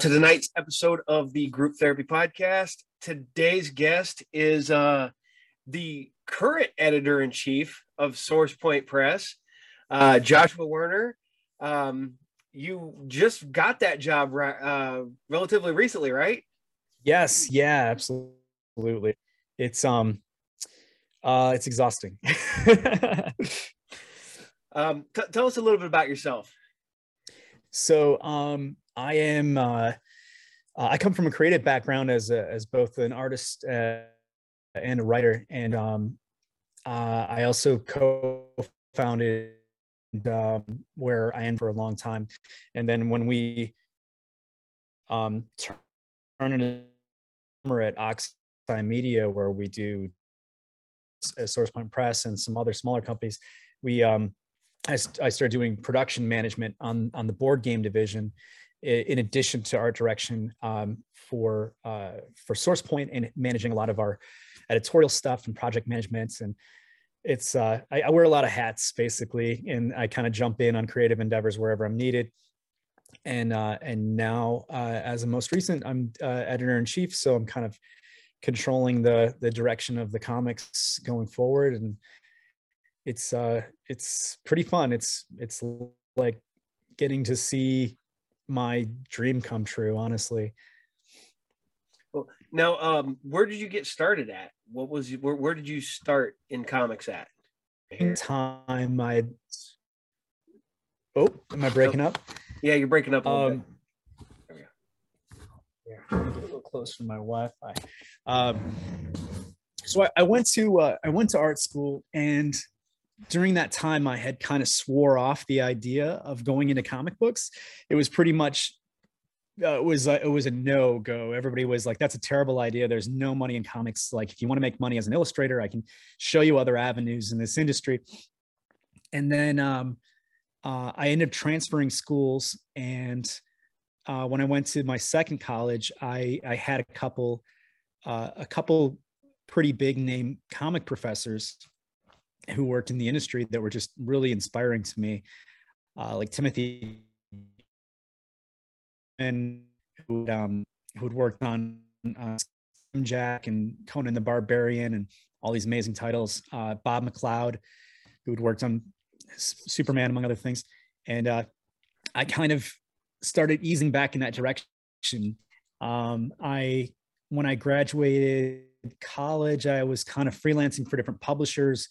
To tonight's episode of the Group Therapy Podcast. Today's guest is uh, the current editor in chief of Source Point Press, uh, Joshua Werner. Um, you just got that job uh, relatively recently, right? Yes, yeah, absolutely. It's um, uh, it's exhausting. um, t- tell us a little bit about yourself. So, um, I am. Uh, uh, I come from a creative background as a, as both an artist uh, and a writer, and um, uh, I also co-founded um, where I am for a long time, and then when we um, turn it at Oxide Media, where we do Source Point Press and some other smaller companies, we um, I, I started doing production management on on the board game division, in addition to art direction um, for uh, for Source Point and managing a lot of our editorial stuff and project management. And it's uh, I, I wear a lot of hats basically, and I kind of jump in on creative endeavors wherever I'm needed. And uh, and now, uh, as a most recent, I'm uh, editor in chief, so I'm kind of controlling the the direction of the comics going forward and it's uh it's pretty fun it's it's like getting to see my dream come true, honestly. Well, now, um, where did you get started at? What was where, where did you start in comics at? In time, I. Oh, am I breaking up? Yeah, you're breaking up a little um, bit. Yeah, a little close from my Wi-Fi. Um, so I, I went to uh, I went to art school, and during that time i had kind of swore off the idea of going into comic books. It was pretty much uh, it was it was a no go everybody was like that's a terrible idea. There's no money in comics. Like if you want to make money as an illustrator i can show you other avenues in this industry. And then um, uh, i ended up transferring schools and uh, when i went to my second college i i had a couple uh, a couple pretty big name comic professors who worked in the industry that were just really inspiring to me, uh, like Timothy and who um, who'd worked on uh, Jack and Conan the Barbarian and all these amazing titles. Uh, Bob McLeod, who'd worked on Superman among other things, and uh, I kind of started easing back in that direction. Um, I when I graduated college, I was kind of freelancing for different publishers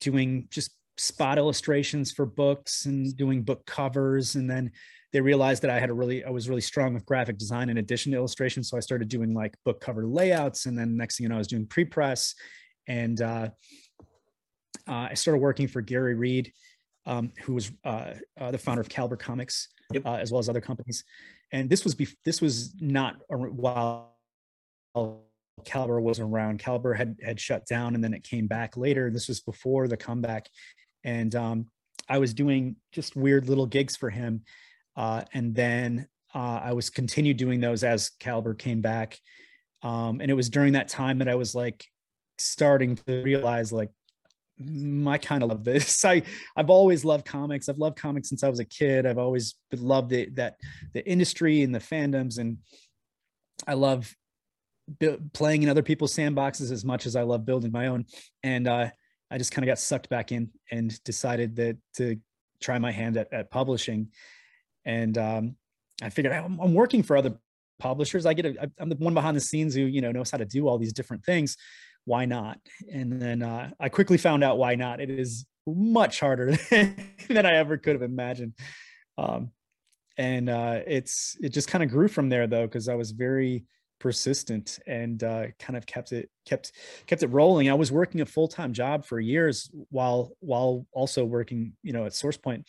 doing just spot illustrations for books and doing book covers. And then they realized that I had a really I was really strong with graphic design in addition to illustration. So I started doing like book cover layouts. And then next thing you know I was doing pre-press. And uh, uh, I started working for Gary Reed um, who was uh, uh the founder of Caliber Comics yep. Uh, as well as other companies. And this was be- this was not while Caliber wasn't around. Caliber had had shut down and then it came back later. This was before the comeback, and um, I was doing just weird little gigs for him, uh, and then uh, I was continued doing those as Caliber came back, um, and it was during that time that I was like starting to realize like mm, I kind of love this. I I've always loved comics. I've loved comics since I was a kid. I've always loved it that the industry and the fandoms and I love playing in other people's sandboxes as much as I love building my own. And uh, I just kind of got sucked back in and decided that to try my hand at, at publishing. And um, I figured I'm, I'm, working for other publishers. I get a, I'm the one behind the scenes who you know knows how to do all these different things. Why not? And then uh, I quickly found out why not. It is much harder than I ever could have imagined. Um, and uh, it's it just kind of grew from there though because I was very persistent and uh, kind of kept it kept kept it rolling. I was working a full time job for years while while also working, you know, at SourcePoint,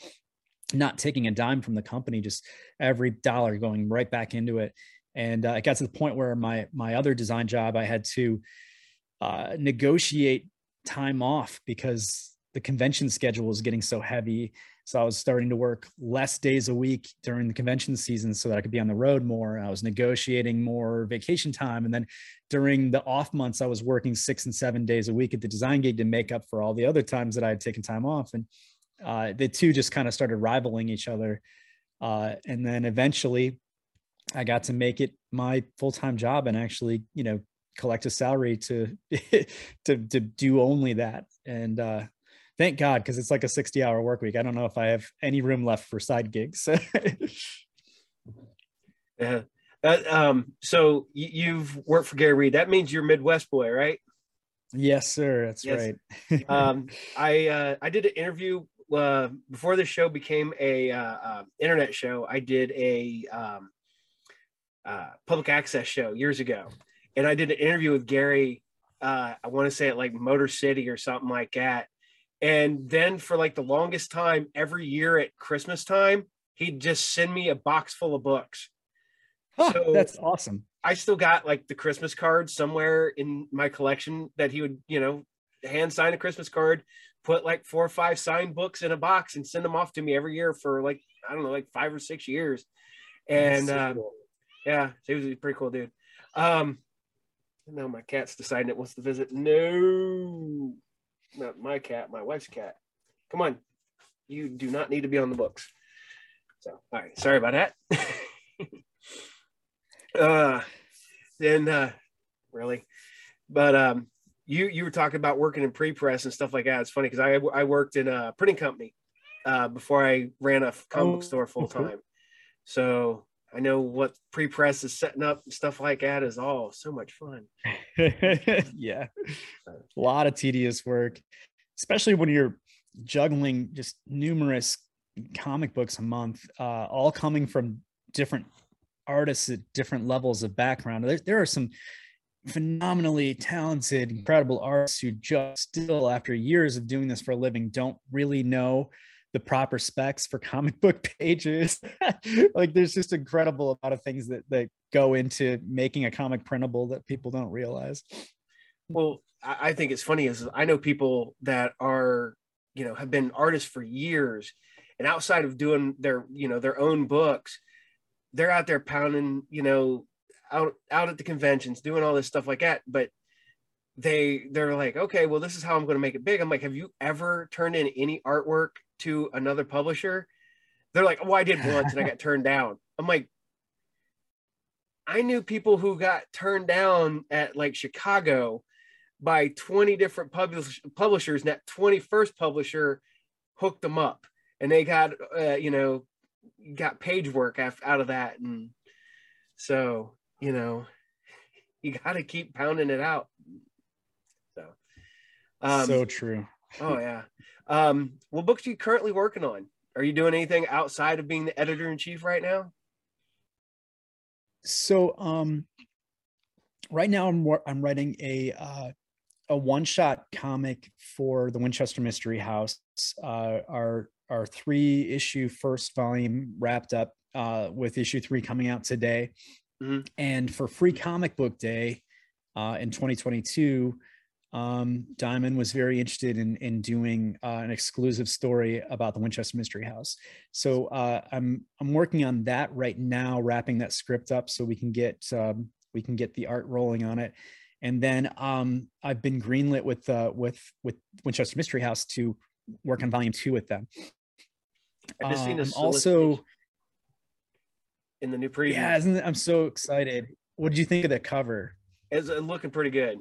not taking a dime from the company, just every dollar going right back into it. And uh, it got to the point where my my other design job, I had to uh, negotiate time off because the convention schedule was getting so heavy so I was starting to work less days a week during the convention season so that I could be on the road more. I was negotiating more vacation time. And then during the off months, I was working six and seven days a week at the design gig to make up for all the other times that I had taken time off. And uh, the two just kind of started rivaling each other. Uh, and then eventually I got to make it my full time job and actually, you know, collect a salary to to to do only that. And uh, thank God, because it's like a 60 hour work week. I don't know if I have any room left for side gigs. yeah. Uh, um, so you've worked for Gary Reed. That means you're Midwest boy, right? Yes, sir. That's yes. right. um, I uh, I did an interview uh, before the show became a uh, uh, internet show. I did a um, uh, public access show years ago, and I did an interview with Gary. Uh, I want to say it like Motor City or something like that. And then for like the longest time, every year at Christmas time, he'd just send me a box full of books. So that's awesome. I still got like the Christmas cards somewhere in my collection that he would, you know, hand sign a Christmas card, put like four or five signed books in a box and send them off to me every year for like, I don't know, like five or six years. And so um, cool. yeah, he was a pretty cool dude. Um, now my cat's deciding it wants to visit. No, not my cat, my wife's cat. Come on. You do not need to be on the books. So, all right. Sorry about that. uh, then, uh, really, but, um, you, you were talking about working in pre-press and stuff like that. It's funny because I, I worked in a printing company, uh, before I ran a comic book oh, store full time. So I know what pre-press is setting up and stuff like that is all so much fun. yeah. A lot of tedious work, especially when you're juggling just numerous comic books a month, uh, all coming from different artists at different levels of background. There, there are some phenomenally talented, incredible artists who just still, after years of doing this for a living, don't really know the proper specs for comic book pages. like there's just incredible amount of things that that go into making a comic printable that people don't realize. Well, I think it's funny is I know people that are, you know, have been artists for years and outside of doing their, you know, their own books, they're out there pounding, you know, out out at the conventions, doing all this stuff like that. But they they're like, okay, well, this is how I'm going to make it big. I'm like, have you ever turned in any artwork to another publisher? They're like, oh, I did once and I got turned down. I'm like, I knew people who got turned down at like Chicago by 20 different publish- publishers, and that 21st publisher hooked them up, and they got uh, you know got page work out of that, and so you know you got to keep pounding it out. So, um, so true. oh yeah. Um, what books are you currently working on? Are you doing anything outside of being the editor in chief right now? So, um, right now I'm I'm writing a uh, a one shot comic for the Winchester Mystery House. Uh, our our three issue first volume wrapped up uh, with issue three coming out today. Mm-hmm. And for Free Comic Book Day uh, in 2022, um, Diamond was very interested in in doing uh, an exclusive story about the Winchester Mystery House. So uh, I'm I'm working on that right now, wrapping that script up so we can get um, we can get the art rolling on it. And then um, I've been greenlit with uh, with with Winchester Mystery House to work on volume two with them. I've just seen um, also in the new preview. Yeah, I'm so excited. What did you think of the cover? It's looking pretty good.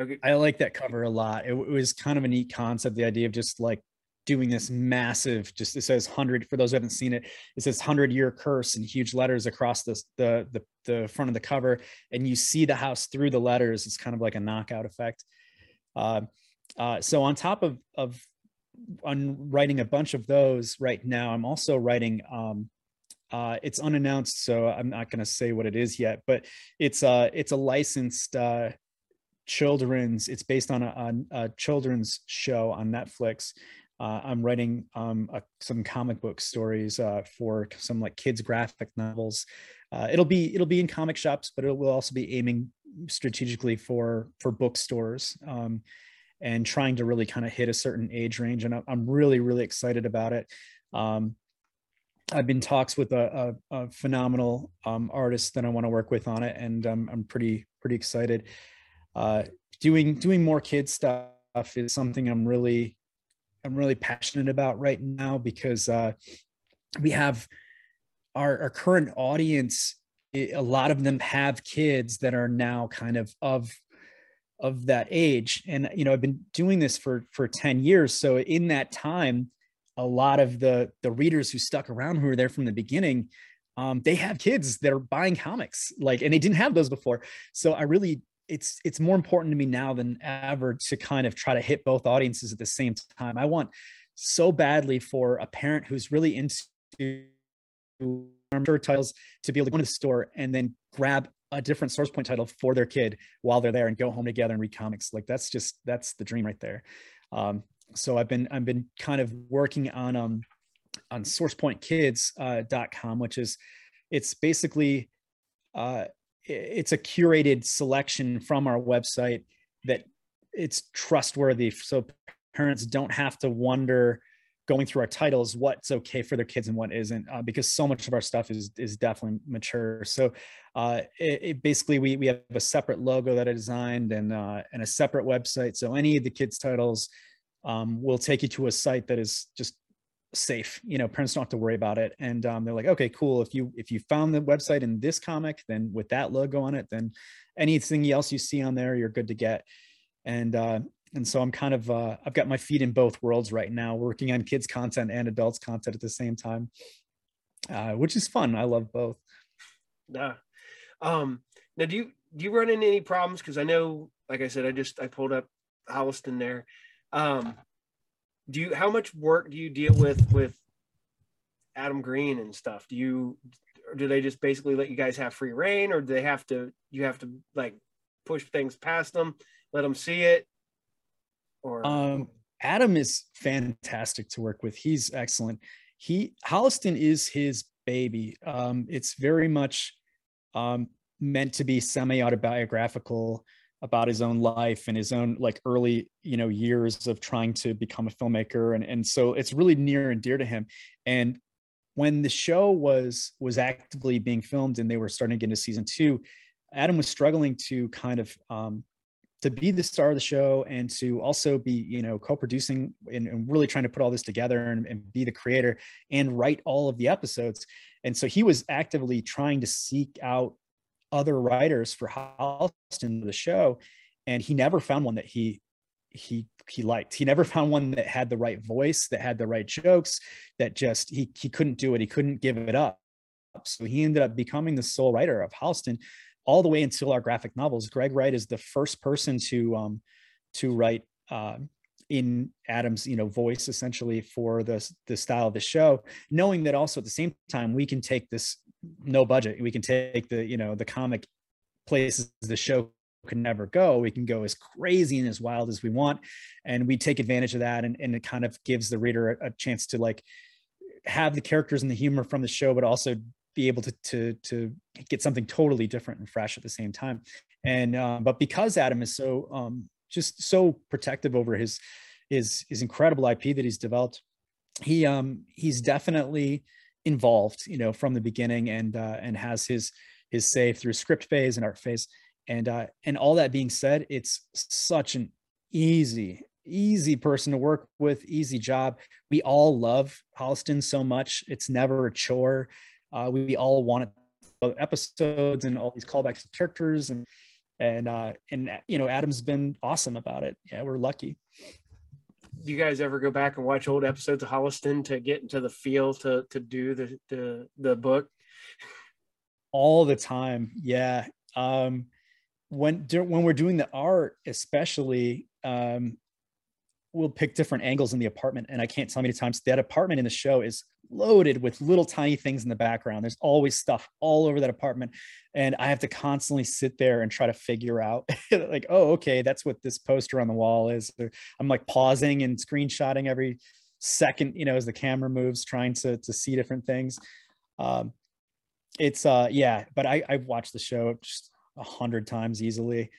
Okay. I like that cover a lot. It, it, was kind of a neat concept. The idea of just like doing this massive, just it says hundred for those who haven't seen it. It says hundred year curse in huge letters across the, the the the front of the cover, and you see the house through the letters. It's kind of like a knockout effect. Uh, uh, so on top of of on writing a bunch of those right now, I'm also writing. Um, uh, it's unannounced, so I'm not going to say what it is yet. But it's uh, it's a licensed uh, children's it's based on a, on a children's show on netflix. Uh, i'm writing um, a, some comic book stories uh, for some like kids graphic novels. Uh, it'll be it'll be in comic shops but it will also be aiming strategically for for bookstores um, and trying to really kind of hit a certain age range and i'm really really excited about it. Um, I've been talks with a, a, a phenomenal um, artist that I want to work with on it, and um, I'm pretty pretty excited uh, doing doing more kid stuff is something I'm really I'm really passionate about right now because uh, we have our, our current audience a lot of them have kids that are now kind of of of that age. And you know i've been doing this for for 10 years. So in that time a lot of the the readers who stuck around who were there from the beginning um, they have kids that are buying comics like and they didn't have those before. So i really it's it's more important to me now than ever to kind of try to hit both audiences at the same time i want so badly for a parent who's really into titles to be able to go to the store and then grab a different source point title for their kid while they're there and go home together and read comics. Like that's just that's the dream right there. Um, so I've been I've been kind of working on um on sourcepointkids.com, uh, which is it's basically uh, it's a curated selection from our website that it's trustworthy. So parents don't have to wonder going through our titles what's okay for their kids and what isn't uh, because so much of our stuff is is definitely mature so uh, it, it, basically we, we have a separate logo that i designed and uh, and a separate website so any of the kids titles um, will take you to a site that is just safe you know parents don't have to worry about it. And um, they're like okay cool. If you if you found the website in this comic then with that logo on it then anything else you see on there you're good to get. And uh, and so i'm kind of uh, i've got my feet in both worlds right now working on kids content and adults content at the same time uh, which is fun. I love both. Yeah. Um now do you do you run into any problems? Because i know like i said i just i pulled up holliston there. Um do you how much work do you deal with with adam green and stuff do you do they just basically let you guys have free reign or do they have to you have to like push things past them let them see it or um, Adam is fantastic to work with. He's excellent. He Holliston is his baby. Um, it's very much um, meant to be semi-autobiographical about his own life and his own like early you know years of trying to become a filmmaker. And and so it's really near and dear to him. And when the show was was actively being filmed and they were starting to get into season two adam was struggling to kind of um, to be the star of the show and to also be you know co-producing and, and really trying to put all this together and, and, be the creator and write all of the episodes. And so he was actively trying to seek out other writers for Holliston the show and he never found one that he he he liked. He never found one that had the right voice that had the right jokes that just he he couldn't do it. He couldn't give it up. So he ended up becoming the sole writer of Holliston all the way until our graphic novels. Greg Wright is the first person to um, to write uh, in Adam's you know voice essentially for the the style of the show, knowing that also at the same time we can take this no budget, we can take the you know the comic places the show can never go. We can go as crazy and as wild as we want, and we take advantage of that, and, and it kind of gives the reader a, a chance to like have the characters and the humor from the show, but also be able to to to get something totally different and fresh at the same time. And uh, but because Adam is so um, just so protective over his his his incredible IP that he's developed, he um he's definitely involved, you know, from the beginning and uh, and has his his say through script phase and art phase. And uh, and all that being said, it's such an easy easy person to work with easy job. We all love holliston so much. It's never a chore. Uh, we all wanted episodes and all these callbacks to characters and and uh and you know adam's been awesome about it. Yeah we're lucky do you guys ever go back and watch old episodes of holliston to get into the feel to to do the the, the book? All the time yeah. Um when when we're doing the art especially um we'll pick different angles in the apartment and i can't tell how many times. That apartment in the show is loaded with little tiny things in the background. There's always stuff all over that apartment and i have to constantly sit there and try to figure out like oh okay that's what this poster on the wall is. I'm like pausing and screenshotting every second you know as the camera moves trying to to see different things. Um it's uh yeah but i i've watched the show just a hundred times easily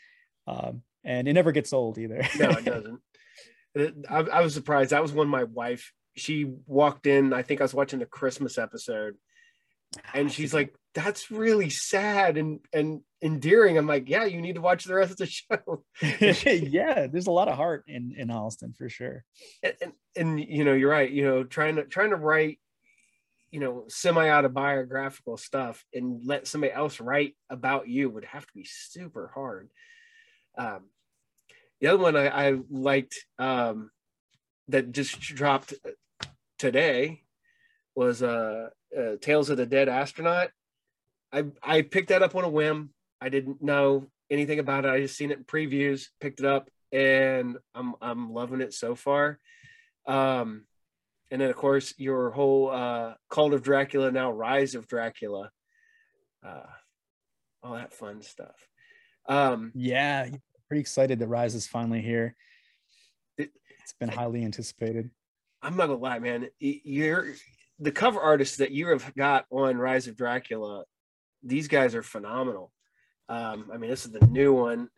um and it never gets old either. No it doesn't. I, I was surprised. That was when my wife she walked in. I think I was watching the Christmas episode, and she's like, "That's really sad and and endearing." I'm like, "Yeah, you need to watch the rest of the show." yeah, there's a lot of heart in in Holliston for sure. And, and, and you know, you're right. You know, trying to trying to write you know semi autobiographical stuff and let somebody else write about you would have to be super hard um, the other one I, I liked um, that just dropped today was uh, uh, Tales of the Dead Astronaut. I I picked that up on a whim. I didn't know anything about it. I just seen it in previews, picked it up, and I'm I'm loving it so far. Um, and then of course your whole uh, Cult of Dracula now Rise of Dracula, uh, all that fun stuff. Um, yeah, pretty excited that Rise is finally here. It, has been highly anticipated. I'm not gonna lie, man. You're the cover artists that you have got on Rise of Dracula. These guys are phenomenal. Um, I mean, this is the new one.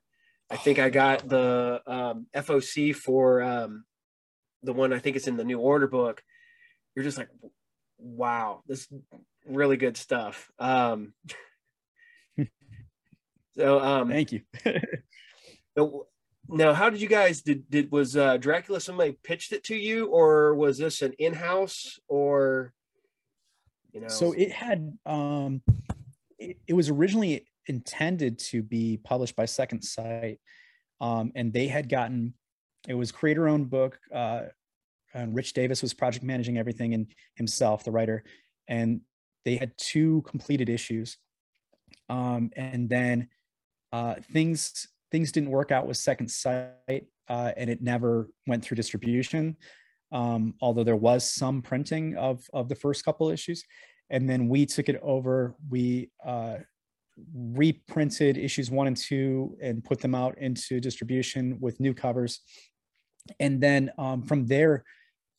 I think I got the um, FOC for um, the one I think it's in the new order book. You're just like, wow, this really good stuff. Um, so um, thank you. now, how did you guys did did was uh, Dracula somebody pitched it to you, or was this an in house, or you know? So it had um, it, it was originally intended to be published by Second Sight, um, and they had gotten it was creator owned book. Uh, and Rich Davis was project managing everything and himself, the writer, and they had two completed issues. Um, and then uh, things things didn't work out with Second Sight, uh, and it never went through distribution. Um, although there was some printing of of the first couple issues, and then we took it over. We uh, reprinted issues one and two and put them out into distribution with new covers. And then um, from there,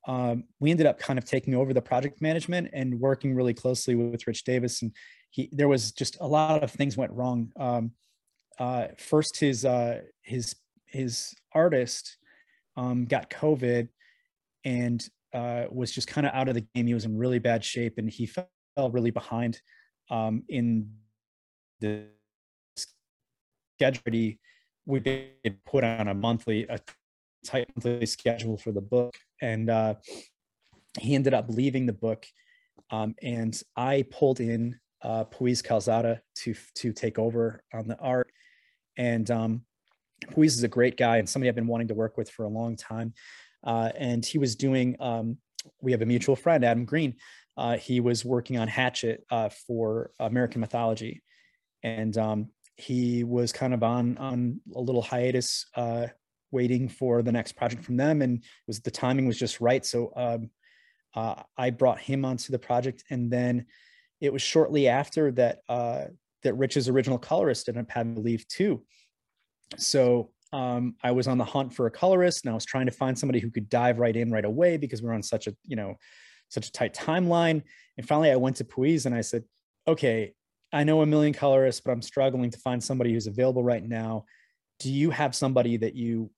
um, we ended up kind of taking over the project management and working really closely with Rich Davis. And he, there was just a lot of things went wrong. Um, uh, first, his uh, his his artist um, got COVID and uh, was just kind of out of the game. He was in really bad shape, and he fell really behind um, in the schedule we put on a monthly a tight monthly schedule for the book and uh, he ended up leaving the book um, and i pulled in uh, Calzada to to take over on the art and um, Pius is a great guy and somebody I've been wanting to work with for a long time. Uh, and he was doing um, we have a mutual friend Adam Green. Uh, he was working on Hatchet uh, for American mythology. And um, he was kind of on on a little hiatus, uh, waiting for the next project from them, and was the timing was just right. So um, uh, I brought him onto the project, and then it was shortly after that uh, that Rich's original colorist ended up having to leave too. So um, I was on the hunt for a colorist, and I was trying to find somebody who could dive right in right away because we are on such a you know such a tight timeline. And finally, I went to Pius and I said, "Okay, I know a million colorists, but I'm struggling to find somebody who's available right now. Do you have somebody that you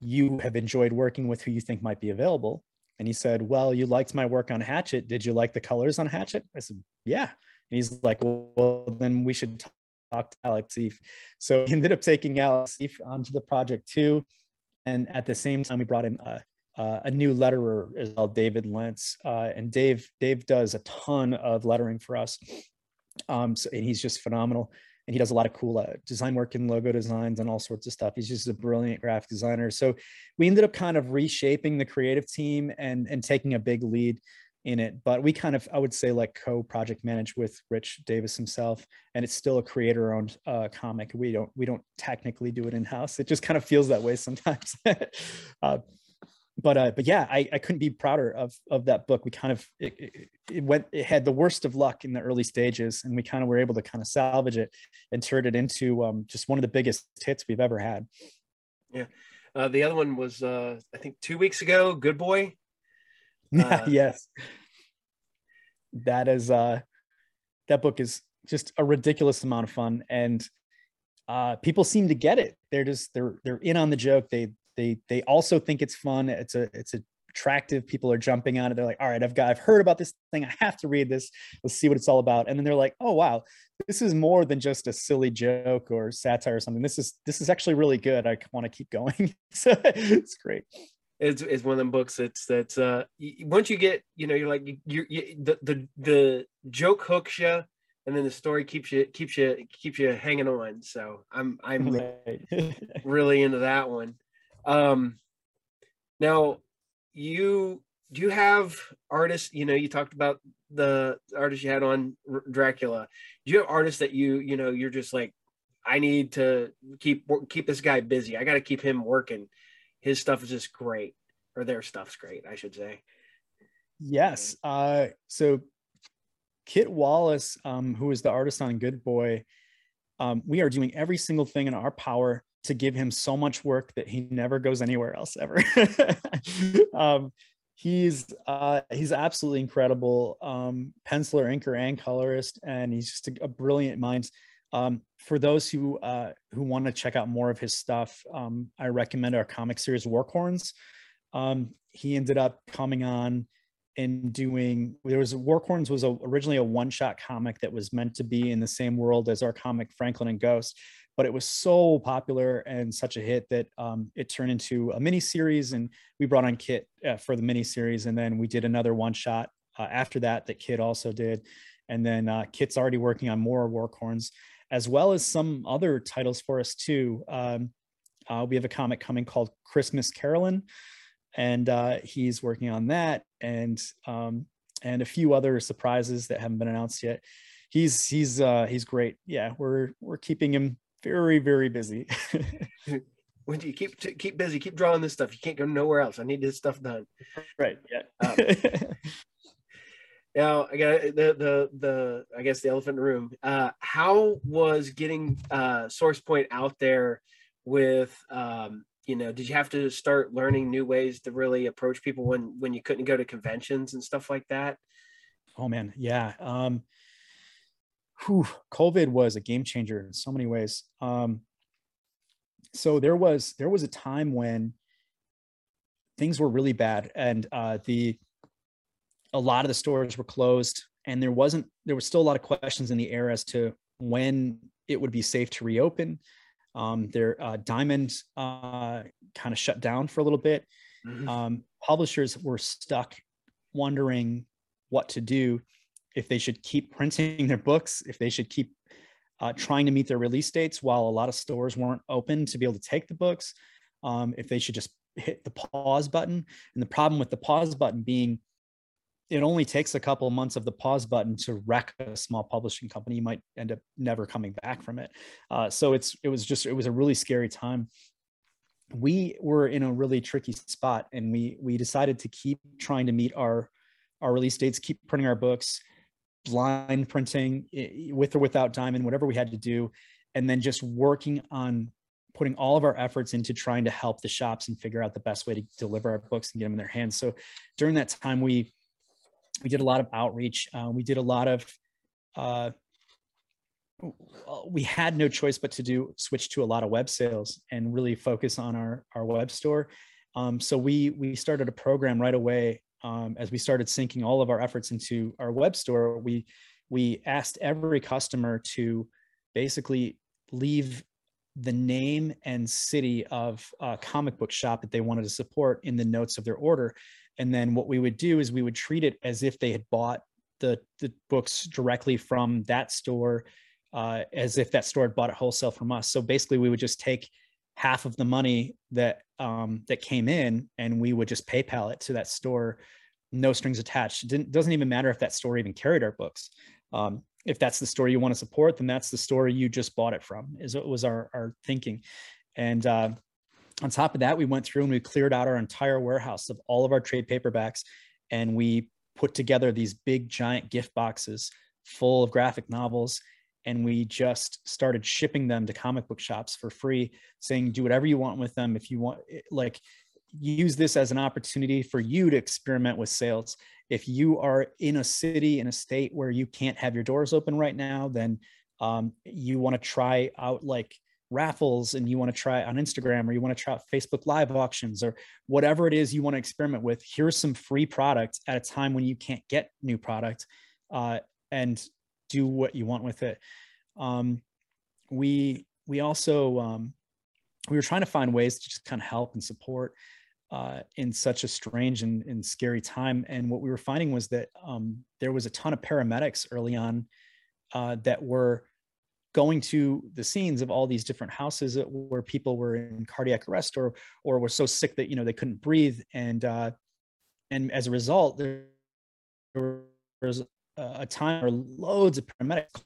you have enjoyed working with who you think might be available? And he said, Well, you liked my work on Hatchet. Did you like the colors on Hatchet? I said, Yeah. And he's like, Well, then we should talk to Alex Seif. So he ended up taking Alex Seif onto the project too. And at the same time, we brought in a, a new letterer as well, David Lentz. Uh, and Dave, Dave does a ton of lettering for us. Um, so, and he's just phenomenal. And he does a lot of cool uh, design work and logo designs and all sorts of stuff. He's just a brilliant graphic designer. So we ended up kind of reshaping the creative team and and taking a big lead in it. But we kind of, I would say, like co-project manage with Rich Davis himself, and it's still a creator-owned uh, comic. We don't we don't technically do it in house. It just kind of feels that way sometimes. uh, but uh, but yeah, I, I couldn't be prouder of of that book. We kind of it, it, went it had the worst of luck in the early stages, and we kind of were able to kind of salvage it and turn it into um, just one of the biggest hits we've ever had. Yeah, uh, the other one was uh, I think two weeks ago. Good boy. Uh, yes, that is uh, that book is just a ridiculous amount of fun, and uh, people seem to get it. They're just they're they're in on the joke. They they they also think it's fun. It's a it's a attractive. People are jumping on it. They're like, all right, I've got I've heard about this thing. I have to read this. Let's see what it's all about. And then they're like, oh wow, this is more than just a silly joke or satire or something. This is this is actually really good. I want to keep going. so it's great. It's, it's one of them books that's that's uh once you get you know you're like you you the the the joke hooks you and then the story keeps you keeps you keeps you hanging on. So i'm i'm right. really into that one. Um now you do you have artists you know you talked about the artists you had on dracula. Do you have artists that you you know you're just like i need to keep keep this guy busy. I got to keep him working his stuff is just great, or their stuff's great, I should say. Yes. Uh, so Kit Wallace, um, who is the artist on Good Boy, um, we are doing every single thing in our power to give him so much work that he never goes anywhere else ever. um, he's uh, he's absolutely incredible um, penciler, inker, and colorist, and he's just a, a brilliant mind. Um, for those who uh, who want to check out more of his stuff, um, I recommend our comic series Warhorns. Um, he ended up coming on and doing there was Warhorns was a, originally a one shot comic that was meant to be in the same world as our comic Franklin and Ghost, but it was so popular and such a hit that um, it turned into a mini series, and we brought on Kit uh, for the mini series, and then we did another one shot uh, after that that Kit also did, and then uh, Kit's already working on more Warhorns as well as some other titles for us too. Um, uh, we have a comic coming called Christmas Carolyn, and uh, he's working on that, and um, and a few other surprises that haven't been announced yet. He's he's uh, he's great. Yeah, we're we're keeping him very very busy. when you keep keep busy, keep drawing this stuff. You can't go nowhere else. I need this stuff done. Right. Yeah. Um, Now I got the the the I guess the elephant in the room. Uh, how was getting uh, Source Point out there with um, you know? Did you have to start learning new ways to really approach people when when you couldn't go to conventions and stuff like that? Oh man, yeah. Um, whew, COVID was a game changer in so many ways. Um, so there was there was a time when things were really bad, and uh, the a lot of the stores were closed and there wasn't there was still a lot of questions in the air as to when it would be safe to reopen. Um, their uh, diamond uh, kind of shut down for a little bit. Mm-hmm. um, publishers were stuck wondering what to do if they should keep printing their books if they should keep uh, trying to meet their release dates while a lot of stores weren't open to be able to take the books. Um, if they should just hit the pause button. And the problem with the pause button being it only takes a couple months of the pause button to wreck a small publishing company. You might end up never coming back from it. Uh, so it's it was just it was a really scary time. We were in a really tricky spot, and we we decided to keep trying to meet our our release dates, keep printing our books, blind printing with or without diamond, whatever we had to do, and then just working on putting all of our efforts into trying to help the shops and figure out the best way to deliver our books and get them in their hands. So during that time, we we did a lot of outreach. Uh, we did a lot of, uh, we had no choice but to do switch to a lot of web sales and really focus on our, our web store. Um, so we, we started a program right away um, as we started sinking all of our efforts into our web store. We, we asked every customer to basically leave the name and city of a comic book shop that they wanted to support in the notes of their order and then what we would do is we would treat it as if they had bought the the books directly from that store uh, as if that store had bought it wholesale from us. So basically we would just take half of the money that um, that came in and we would just paypal it to that store. No strings attached. It doesn't even matter if that store even carried our books. Um, if that's the store you want to support then that's the store you just bought it from is what was our, our thinking. And uh, on top of that, we went through and we cleared out our entire warehouse of all of our trade paperbacks and we put together these big giant gift boxes full of graphic novels and we just started shipping them to comic book shops for free saying do whatever you want with them. If you want eh, like use this as an opportunity for you to experiment with sales. If you are in a city in a state where you can't have your doors open right now then um, you want to try out like raffles and you want to try on Instagram or you want to try Facebook live auctions or whatever it is you want to experiment with, here's some free products at a time when you can't get new product uh, and do what you want with it. Um, we we also um, we were trying to find ways to just kind of help and support. uh, in such a strange and, and, scary time. And what we were finding was that um, there was a ton of paramedics early on uh, that were going to the scenes of all these different houses where people were in cardiac arrest or or were so sick that you know they couldn't breathe. And uh, and as a result there was a time where loads of paramedics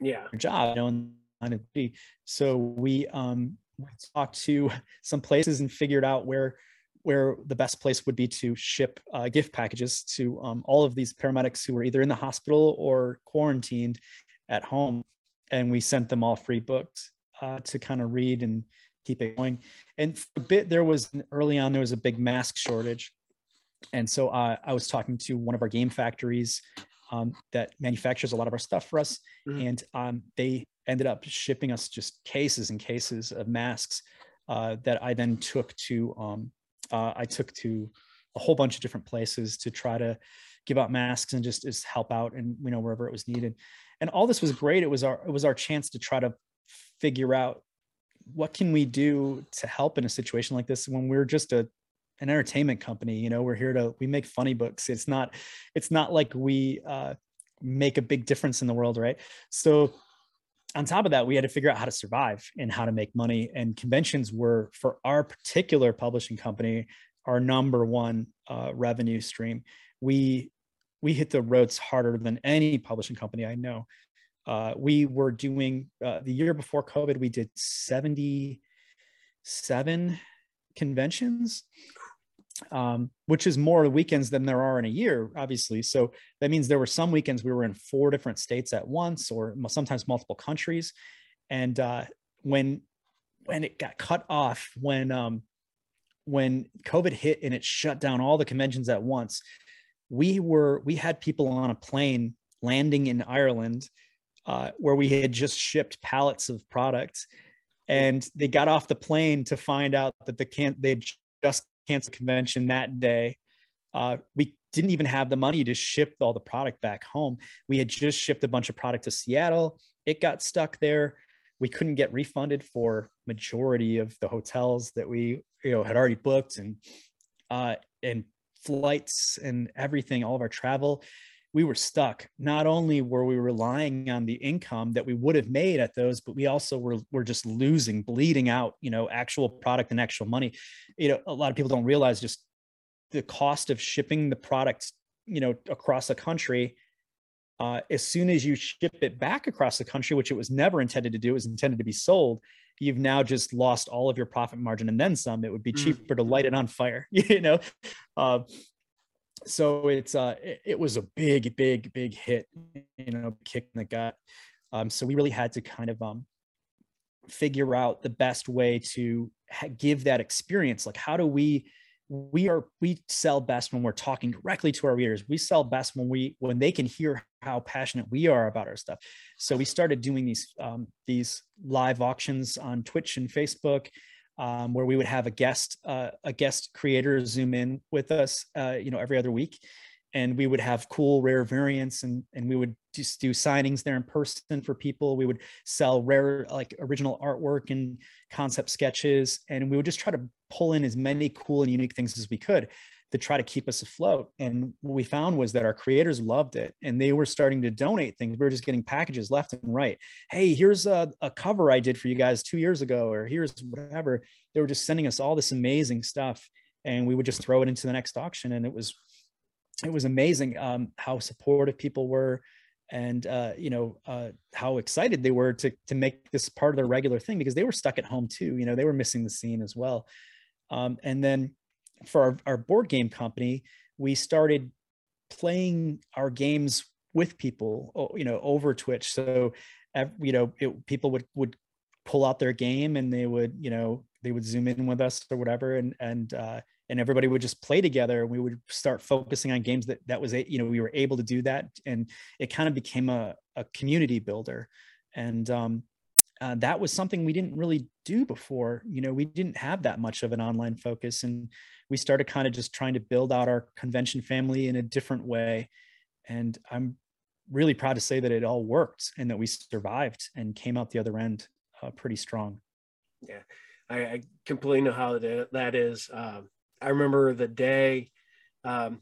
yeah. job you know so we um we talked to some places and figured out where where the best place would be to ship uh, gift packages to um, all of these paramedics who were either in the hospital or quarantined at home. And we sent them all free books uh, to kind of read and keep it going. And for a bit, there was early on, there was a big mask shortage. And so uh, I was talking to one of our game factories um, that manufactures a lot of our stuff for us. Mm-hmm. And um, they ended up shipping us just cases and cases of masks uh, that I then took to um, uh, I took to a whole bunch of different places to try to give out masks and just, just help out and you know wherever it was needed. And all this was great. It was our it was our chance to try to figure out what can we do to help in a situation like this when we're just a an entertainment company you know we're here to we make funny books it's not it's not like we uh, make a big difference in the world right so on top of that, we had to figure out how to survive and how to make money. And conventions were, for our particular publishing company, our number one uh, revenue stream. We we hit the roads harder than any publishing company I know. Uh, we were doing uh, the year before COVID, we did 77 conventions um, which is more weekends than there are in a year, obviously. So that means there were some weekends we were in four different states at once, or sometimes multiple countries. And uh, when when it got cut off, when um, when COVID hit and it shut down all the conventions at once, we were we had people on a plane landing in Ireland uh, where we had just shipped pallets of products, and they got off the plane to find out that the can they just canceled convention that day. Uh, we didn't even have the money to ship all the product back home. We had just shipped a bunch of product to Seattle. It got stuck there. We couldn't get refunded for majority of the hotels that we you know had already booked and uh, and flights and everything, all of our travel we were stuck. Not only were we relying on the income that we would have made at those, but we also were were just losing, bleeding out, you know, actual product and actual money. You know, a lot of people don't realize just the cost of shipping the product, you know, across the country. Uh, as soon as you ship it back across the country, which it was never intended to do, it was intended to be sold. You've now just lost all of your profit margin and then some. It would be mm. cheaper to light it on fire, you know. Uh, so it's uh it, it, was a big big big hit you know kick in the gut um so we really had to kind of um figure out the best way to ha- give that experience like how do we we are we sell best when we're talking directly to our readers. We sell best when we when they can hear how passionate we are about our stuff. So we started doing these um, these live auctions on twitch and facebook um, where we would have a guest uh, a guest creator zoom in with us uh, you know every other week and we would have cool rare variants and and we would just do signings there in person for people we would sell rare like original artwork and concept sketches and we would just try to pull in as many cool and unique things as we could to try to keep us afloat. And what we found was that our creators loved it and they were starting to donate things. We were just getting packages left and right. Hey, here's a, a cover I did for you guys two years ago, or here's whatever. They were just sending us all this amazing stuff. And we would just throw it into the next auction. And it was it was amazing um, how supportive people were and uh, you know uh, how excited they were to to make this part of their regular thing because they were stuck at home too you know they were missing the scene as well um, and then for our, our board game company, we started playing our games with people, you know, over Twitch. So, you know, it, people would would pull out their game and they would, you know, they would zoom in with us or whatever, and and uh, and everybody would just play together. And we would start focusing on games that that was, you know, we were able to do that, and it kind of became a a community builder. And um, uh, that was something we didn't really do before. You know, we didn't have that much of an online focus, and we started kind of just trying to build out our convention family in a different way. And I'm really proud to say that it all worked and that we survived and came out the other end uh, pretty strong. Yeah. I, I completely know how that is. Um, I remember the day, um,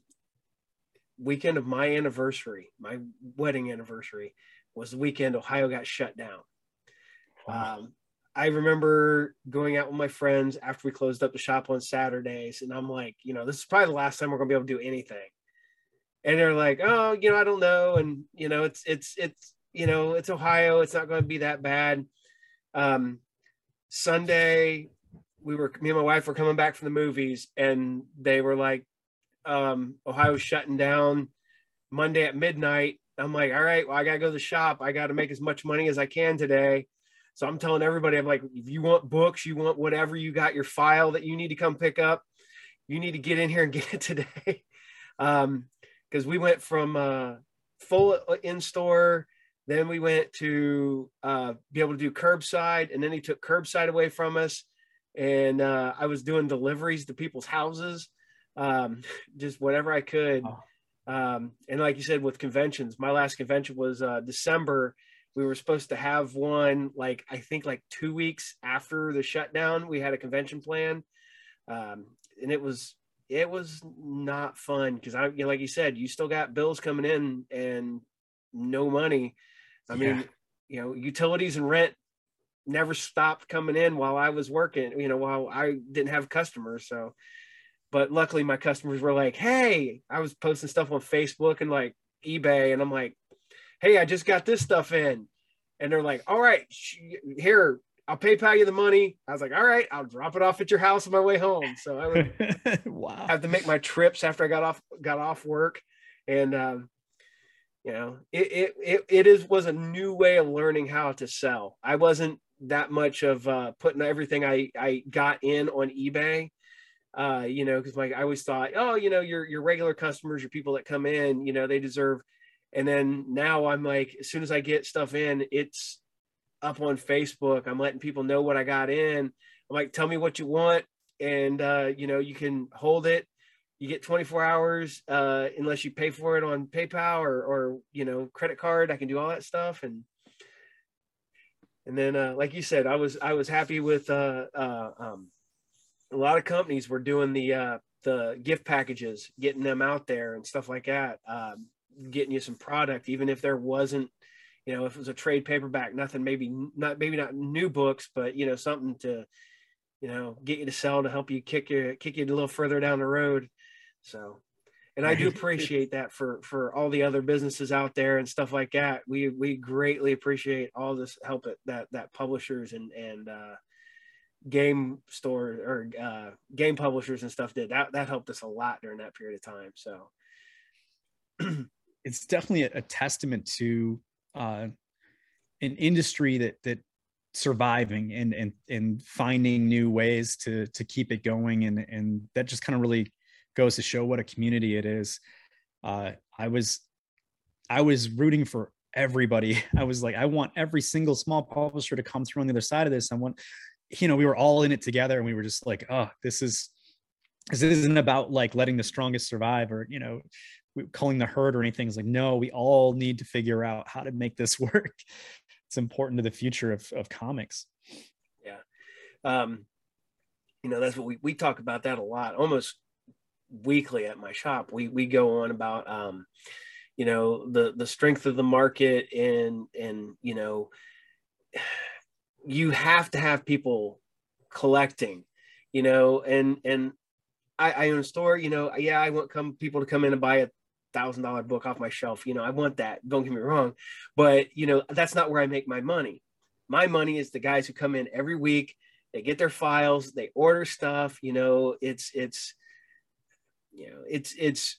weekend of my anniversary, my wedding anniversary, was the weekend Ohio got shut down. Um, I remember going out with my friends after we closed up the shop on Saturdays, and I'm like, you know, this is probably the last time we're gonna be able to do anything. And they're like, oh, you know, I don't know, and you know, it's it's it's you know, it's Ohio, it's not going to be that bad. Um, Sunday, we were me and my wife were coming back from the movies, and they were like, um, Ohio's shutting down Monday at midnight. I'm like, all right, well, I gotta go to the shop. I got to make as much money as I can today so I'm telling everybody, I'm like, if you want books, you want whatever you got your file that you need to come pick up, you need to get in here and get it today. um, because we went from uh, full in store, then we went to uh, be able to do curbside, and then he took curbside away from us, and uh, I was doing deliveries to people's houses, um, just whatever I could. Oh. Um, and like you said, with conventions, my last convention was uh, December we were supposed to have one like I think like two weeks after the shutdown. We had a convention plan, um, and it was it was not fun because I, you know, like you said, you still got bills coming in and no money. I yeah. mean, you know, utilities and rent never stopped coming in while I was working. You know, while I didn't have customers. So, but luckily my customers were like, "Hey," I was posting stuff on Facebook and like eBay, and I'm like, hey, I just got this stuff in. And they're like, all right, here, I'll PayPal you the money. I was like, all right, I'll drop it off at your house on my way home. So I would wow. have to make my trips after I got off got off work. And um, you know, it, it it it is was a new way of learning how to sell. I wasn't that much of uh, putting everything I I got in on eBay. Uh, you know, because like I always thought, oh, you know, your your regular customers, your people that come in, you know, they deserve and then now I'm like, as soon as I get stuff in, it's up on Facebook. I'm letting people know what I got in. I'm like, tell me what you want. And, uh, you know, you can hold it. You get 24 hours uh, unless you pay for it on PayPal or, or, you know, credit card. I can do all that stuff. And, and then, uh, like you said, I was, I was happy with, uh, uh, um, a lot of companies were doing the, uh, the gift packages, getting them out there and stuff like that. Um, getting you some product, even if there wasn't, you know, if it was a trade paperback, nothing, maybe not, maybe not new books, but you know, something to, you know, get you to sell to help you kick you, kick you a little further down the road. So, and I do appreciate that for for all the other businesses out there and stuff like that. We we greatly appreciate all this help that that, publishers and and uh, game store or uh, game publishers and stuff did. That that helped us a lot during that period of time. So. it's definitely a, a testament to uh, an industry that that surviving and and and finding new ways to to keep it going and and that just kind of really goes to show what a community it is uh i was i was rooting for everybody i was like i want every single small publisher to come through on the other side of this i want you know we were all in it together and we were just like oh this is this isn't about like letting the strongest survive or you know calling the herd or anything. It's like, no, we all need to figure out how to make this work. It's important to the future of, of comics. Yeah. Um, you know, that's what we, we talk about that a lot, almost weekly at my shop. We, we go on about, um, you know, the, the strength of the market and, and, you know, you have to have people collecting, you know, and, and I, I own a store, you know, yeah, I want come people to come in and buy a thousand dollar book off my shelf. You know, I want that. Don't get me wrong, but you know, that's not where I make my money. My money is the guys who come in every week. They get their files. They order stuff. You know, it's it's you know it's it's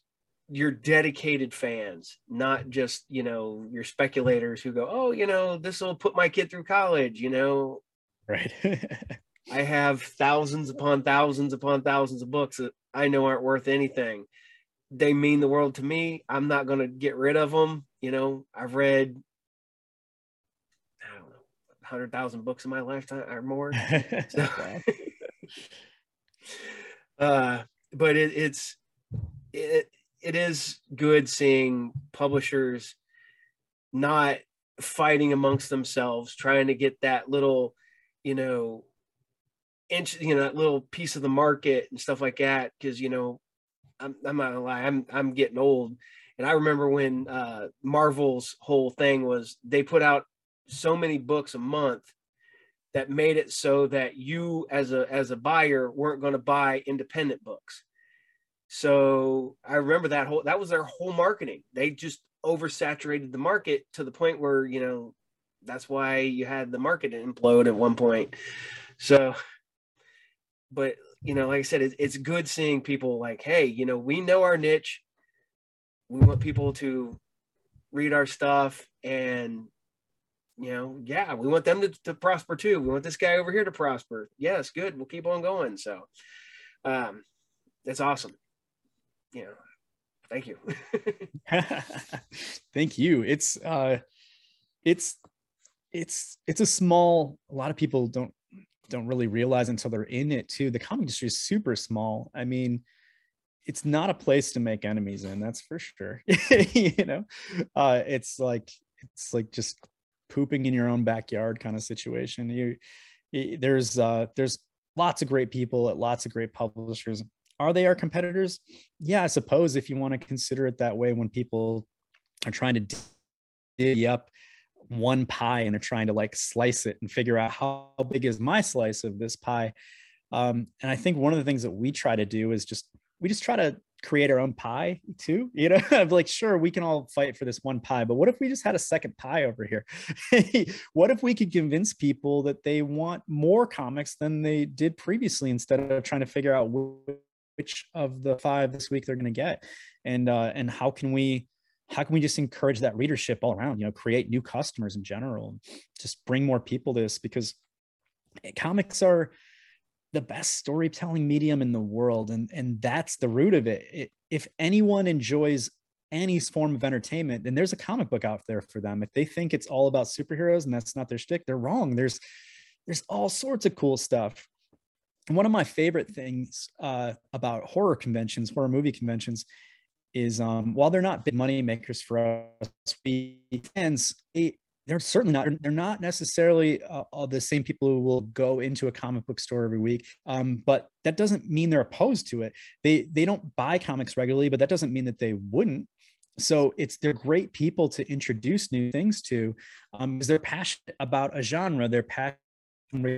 your dedicated fans, not just you know your speculators who go, oh, you know, this will put my kid through college. You know, right. I have thousands upon thousands upon thousands of books that I know aren't worth anything they mean the world to me. I'm not going to get rid of them. You know, I've read, I don't know, 100,000 books in my lifetime or more. so, uh, but it, it's, it, it is good seeing publishers not fighting amongst themselves, trying to get that little, you know, inch, you know, that little piece of the market and stuff like that. Cause you know, I'm, I'm not gonna lie, I'm, I'm getting old. And I remember when uh, Marvel's whole thing was they put out so many books a month that made it so that you as a as a buyer weren't going to buy independent books. So I remember that whole that was their whole marketing. They just oversaturated the market to the point where, you know, that's why you had the market implode at one point. So but you know, like I said, it's, it's good seeing people like, hey, you know, we know our niche. We want people to read our stuff and you know, yeah, we want them to, to prosper too. We want this guy over here to prosper. Yes, good. We'll keep on going. So um that's awesome. You know, thank you. thank you. It's uh it's it's it's a small a lot of people don't don't really realize until they're in it too. The comic industry is super small. I mean, it's not a place to make enemies in, that's for sure. you know, uh, it's like it's like just pooping in your own backyard kind of situation. You, there's uh, there's lots of great people at lots of great publishers. Are they our competitors? Yeah, I suppose if you want to consider it that way, when people are trying to dig up one pie and they're trying to like slice it and figure out how big is my slice of this pie. Um, and I think one of the things that we try to do is just we just try to create our own pie too. You know, like, sure, we can all fight for this one pie, but what if we just had a second pie over here? what if we could convince people that they want more comics than they did previously instead of trying to figure out which of the five this week they're going to get? And uh, and how can we how can we just encourage that readership all around you know create new customers in general and just bring more people to this because comics are the best storytelling medium in the world and and that's the root of it. it if anyone enjoys any form of entertainment then there's a comic book out there for them if they think it's all about superheroes and that's not their stick they're wrong there's there's all sorts of cool stuff one of my favorite things uh, about horror conventions horror movie conventions is um, while they're not big money makers for us, we fans, they're certainly not. They're not necessarily uh, the same people who will go into a comic book store every week. Um, but that doesn't mean they're opposed to it. They they don't buy comics regularly, but that doesn't mean that they wouldn't. So it's they're great people to introduce new things to, um, because they're passionate about a genre. They're passionate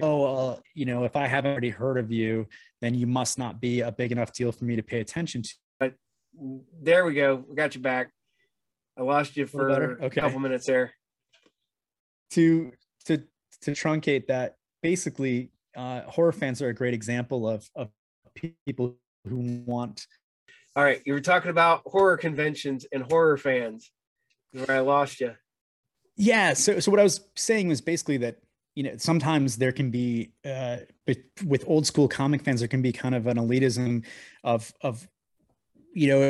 oh, uh, you know, if I haven't already heard of you, then you must not be a big enough deal for me to pay attention to But there we go. We got you back. I lost you for okay. a couple minutes there. To to to truncate that, basically, uh, horror fans are a great example of of people who want. All right, you were talking about horror conventions and horror fans. Where I lost you. Yeah. So so what I was saying was basically that you know sometimes there can be uh, with old school comic fans there can be kind of an elitism of of you know,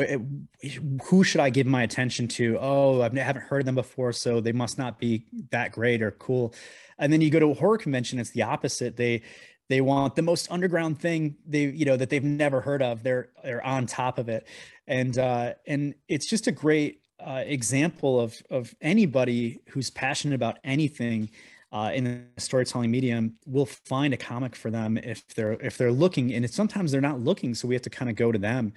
it, who should I give my attention to? Oh, I haven't heard of them before, so they must not be that great or cool. And then you go to a horror convention, it's the opposite. They they want the most underground thing they you know that they've never heard of. They're they're on top of it, and uh, and it's just a great uh, example of of anybody who's passionate about anything. Uh, in the storytelling medium will find a comic for them if they're if they're looking and it's sometimes they're not looking so we have to kind of go to them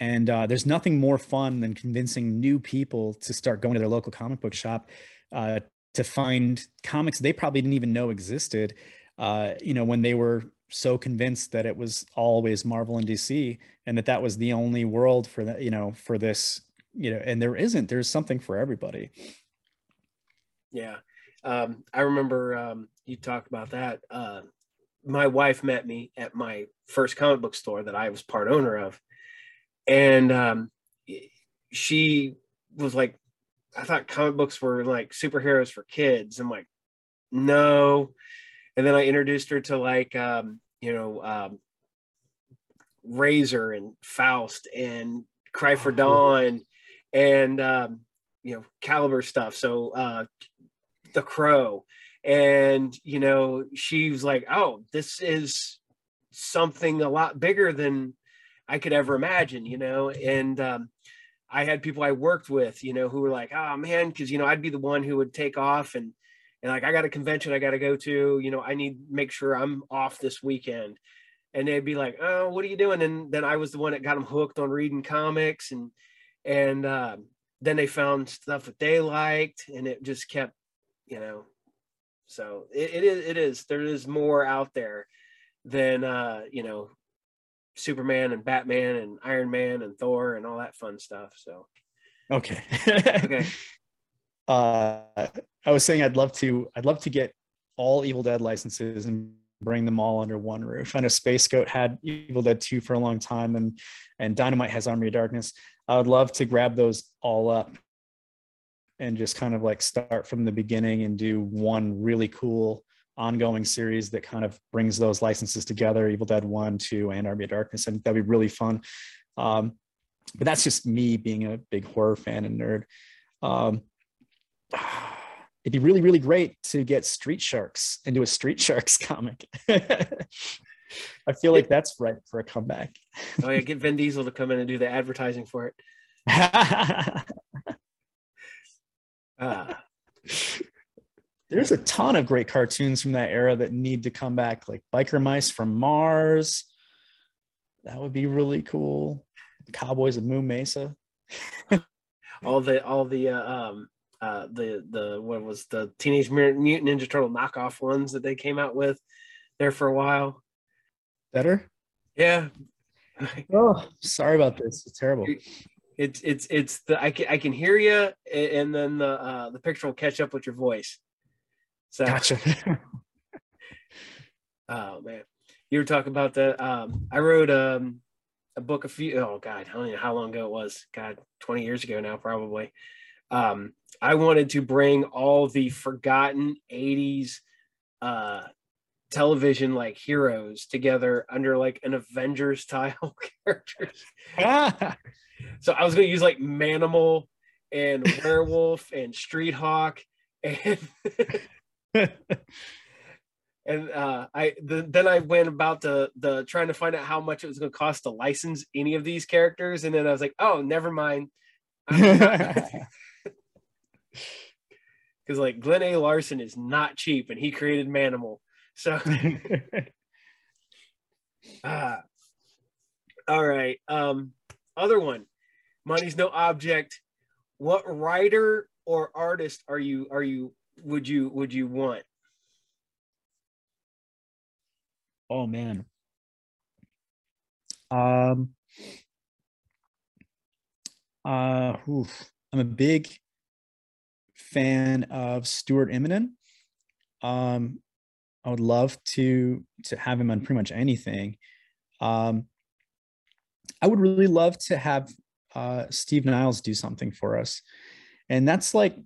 and uh, there's nothing more fun than convincing new people to start going to their local comic book shop uh, to find comics they probably didn't even know existed. Uh, you know, when they were so convinced that it was always Marvel and DC, and that that was the only world for that, you know, for this, you know, and there isn't. There's something for everybody. Yeah, um, I remember um, you talked about that. Uh, my wife met me at my first comic book store that I was part owner of and um, she was like, I thought comic books were like superheroes for kids. I'm like, no. And then I introduced her to like, um, you know, um, Razor and Faust and Cry for Dawn and, um, you know, Caliber stuff. So, uh, The Crow. And, you know, she was like, oh, this is something a lot bigger than I could ever imagine, you know, and um, I had people I worked with, you know, who were like, oh man, because you know, I'd be the one who would take off and and like I got a convention I got to go to. You know, I need make sure I'm off this weekend. And they'd be like, "Oh, what are you doing?" And then I was the one that got them hooked on reading comics, and and uh, then they found stuff that they liked, and it just kept, you know. So it, it is it is there is more out there than uh, you know Superman and Batman and Iron Man and Thor and all that fun stuff. So Okay. okay, uh, I was saying I'd love to. I'd love to get all Evil Dead licenses and bring them all under one roof. I know Space Goat had Evil Dead 2 for a long time, and and Dynamite has Army of Darkness. I would love to grab those all up and just kind of like start from the beginning and do one really cool ongoing series that kind of brings those licenses together Evil Dead 1, 2, and Army of Darkness. And that'd be really fun. Um, but that's just me being a big horror fan and nerd. Um, it'd be really, really great to get Street Sharks into a Street Sharks comic. I feel like that's right for a comeback. oh yeah, get Vin Diesel to come in and do the advertising for it. Uh, There's a ton of great cartoons from that era that need to come back, like Biker Mice from Mars. That would be really cool. Cowboys of Moon Mesa. all the all the uh, um uh the the what was the Teenage Mutant Ninja Turtle knockoff ones that they came out with there for a while. Better? Yeah, Oh, sorry about this. It's terrible. It's it's it's the I can I can hear you, and then the uh, the picture will catch up with your voice. So, Gotcha. oh man, you were talking about that. Um, I wrote um a book a few. Oh god, I don't know how long ago it was. God, twenty years ago now, probably. Um, I wanted to bring all the forgotten '80s uh television like heroes together under like an Avengers style characters. So I was going to use like Manimal and Werewolf and Street Hawk and and uh, I the, then I went about the the trying to find out how much it was going to cost to license any of these characters, and then I was like, oh, never mind, because like Glen A. Larson is not cheap, and he created Manimal. So, uh, all right. Um, other one, money's no object. What writer or artist are you? Are you? Would you? Would you want? oh man. Um uh oof. I'm a big fan of Stuart Immonen. Um I would love to to have him on pretty much anything. Um I would really love to have uh Steve Niles do something for us. And that's like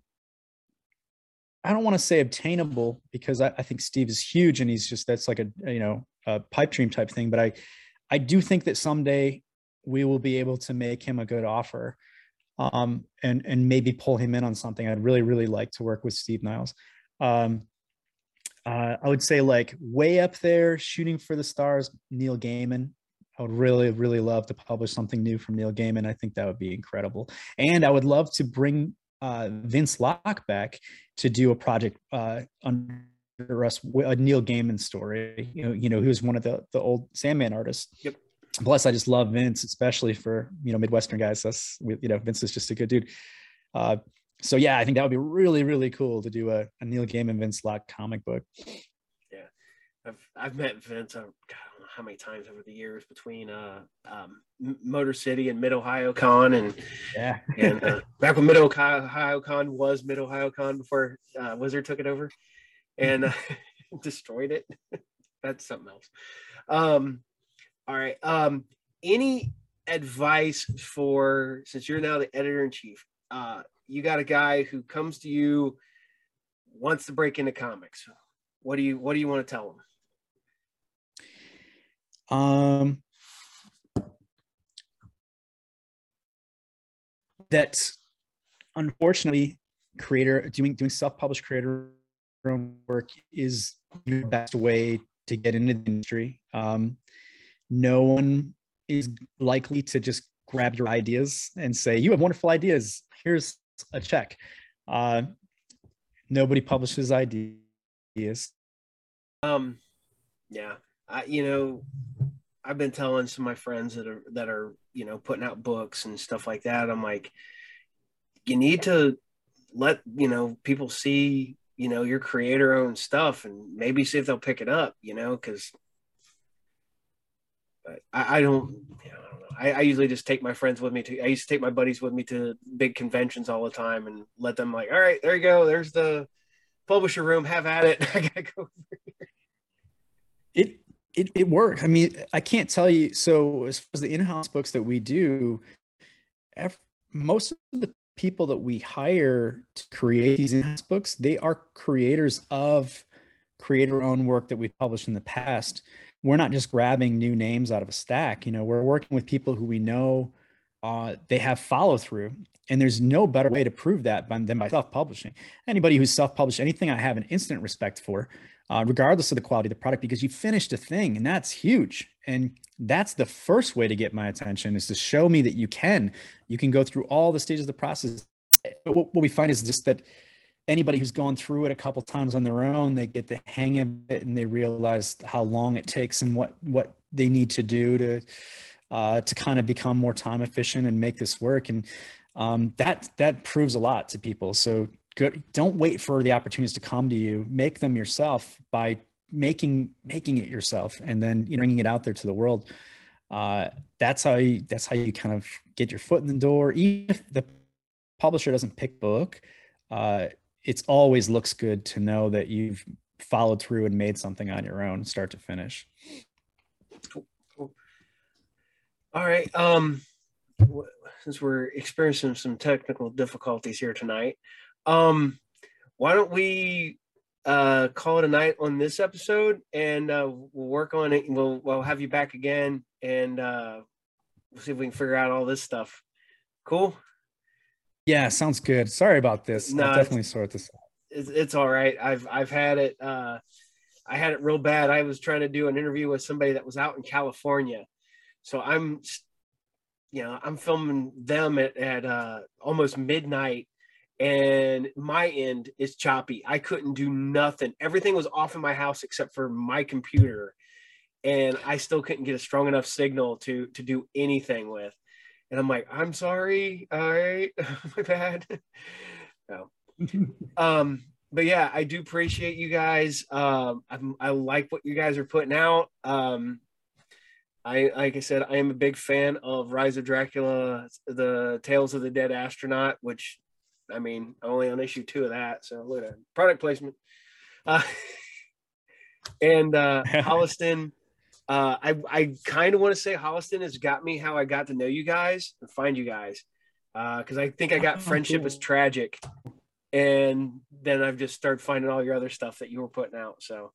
I don't want to say obtainable because I, I think Steve is huge and he's just that's like a you know a pipe dream type thing. But I I do think that someday we will be able to make him a good offer, um, and and maybe pull him in on something. I'd really really like to work with Steve Niles. Um, uh, I would say like way up there, shooting for the stars, Neil Gaiman. I would really, really love to publish something new from Neil Gaiman. I think that would be incredible. And I would love to bring uh, Vince Locke back to do a project uh, under us, a Neil Gaiman story. You know, you know, he was one of the the old Sandman artists. Yep. Plus, I just love Vince, especially for you know Midwestern guys. That's you know Vince is just a good dude. Uh, so yeah, I think that would be really, really cool to do a, a Neil Gaiman Vince Locke comic book. Yeah, I've I've met Vince. Uh, God, I don't know how many times over the years between uh, um, Motor City and Mid Ohio Con, and yeah, and uh, back when Mid Ohio Con was Mid Ohio Con before uh, Wizard took it over, and uh, destroyed it. That's something else. Um, all right. Um, any advice for since you're now the editor in chief? Uh, you got a guy who comes to you, wants to break into comics. What do you What do you want to tell him? Um, that unfortunately, creator doing doing self published creator work is the best way to get into the industry. Um, no one is likely to just grab your ideas and say, "You have wonderful ideas. Here's a check." Uh, Nobody publishes ideas. Um, yeah, I you know, I've been telling some of my friends that are that are you know putting out books and stuff like that. I'm like, you need to let you know people see you know your creator owned stuff and maybe see if they'll pick it up. You know, because I, I, don't. You know, I I, usually just take my friends with me to. I used to take my buddies with me to big conventions all the time and let them like, all right, there you go. There's the publisher room. Have at it. I gotta go. It it it works. I mean, I can't tell you. So as far as the in-house books that we do, every, most of the people that we hire to create these in-house books, they are creators of creator-owned work that we've published in the past. We're not just grabbing new names out of a stack. You know, we're working with people who we know uh, they have follow through. And there's no better way to prove that than by self publishing. Anybody who's self published anything, I have an instant respect for uh, regardless of the quality of the product, because you finished a thing and that's huge. And that's the first way to get my attention is to show me that you can. You can go through all the stages of the process. But what, we find is just that anybody who's gone through it a couple times on their own, they get the hang of it and they realize how long it takes and what what they need to do to uh, to kind of become more time efficient and make this work. And um, that that proves a lot to people. So good don't wait for the opportunities to come to you. Make them yourself by making making it yourself and then you know bringing it out there to the world. Uh, that's how you that's how you kind of get your foot in the door. Even if the publisher doesn't pick book uh, it's always looks good to know that you've followed through and made something on your own start to finish. All right um since we're experiencing some technical difficulties here tonight um, why don't we uh, call it a night on this episode and uh, we'll work on it. We'll, we'll have you back again and uh, we'll see if we can figure out all this stuff. Cool. Yeah, sounds good. Sorry about this. No, I'll definitely sort this out. It's, it's all right. I've I've had it. Uh, I had it real bad. I was trying to do an interview with somebody that was out in California, so I'm, you know, I'm filming them at, at uh, almost midnight and my end is choppy. I couldn't do nothing. Everything was off in my house except for my computer, and I still couldn't get a strong enough signal to to do anything with. And I'm like, I'm sorry. All right, my bad. no. um, but yeah, I do appreciate you guys. Um, I'm, I like what you guys are putting out. Um, I like I said, I am a big fan of Rise of Dracula, the Tales of the Dead Astronaut, which I mean, only on issue two of that. So look at product placement. Uh, and uh, Holliston, uh, I I kind of want to say Holliston has got me how I got to know you guys and find you guys, because uh, I think I got oh, friendship cool. is tragic, and then I've just started finding all your other stuff that you were putting out. So,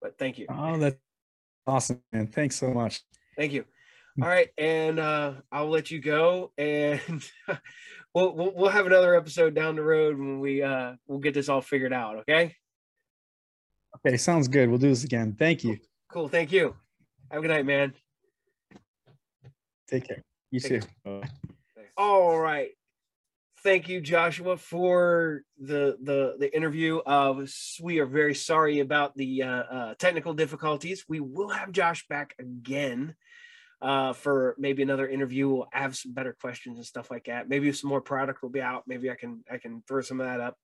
but thank you. Oh, that's awesome, man! Thanks so much. Thank you. All right, and uh, I'll let you go, and we'll, we'll, we'll have another episode down the road when we uh we'll get this all figured out. Okay. Okay, sounds good. We'll do this again. Thank you. Cool. Thank you. Have a good night, man. Take care. You Take too. All right. Thank you, Joshua, for the the the interview. Uh, we are very sorry about the uh, uh, technical difficulties. We will have Josh back again uh, for maybe another interview. We'll have some better questions and stuff like that. Maybe some more product will be out. Maybe I can I can throw some of that up.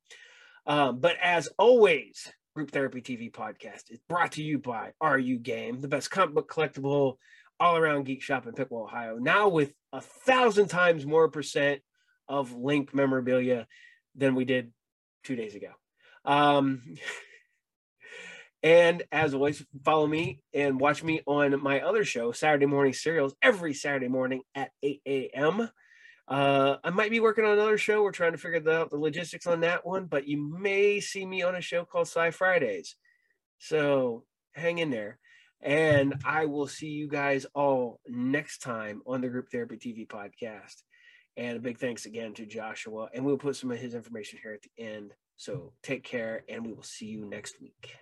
Um, but as always, Group Therapy TV podcast is brought to you by Are You Game, the best comic book collectible all around geek shop in Piqua, Ohio. Now with a thousand times more percent of link memorabilia than we did two days ago. Um, And as always, follow me and watch me on my other show, Saturday Morning Serials, every Saturday morning at 8 a.m. Uh, I might be working on another show. We're trying to figure out the logistics on that one, but you may see me on a show called Sci Fridays. So hang in there. And I will see you guys all next time on the Group Therapy TV podcast. And a big thanks again to Joshua. And we'll put some of his information here at the end. So take care, and we will see you next week.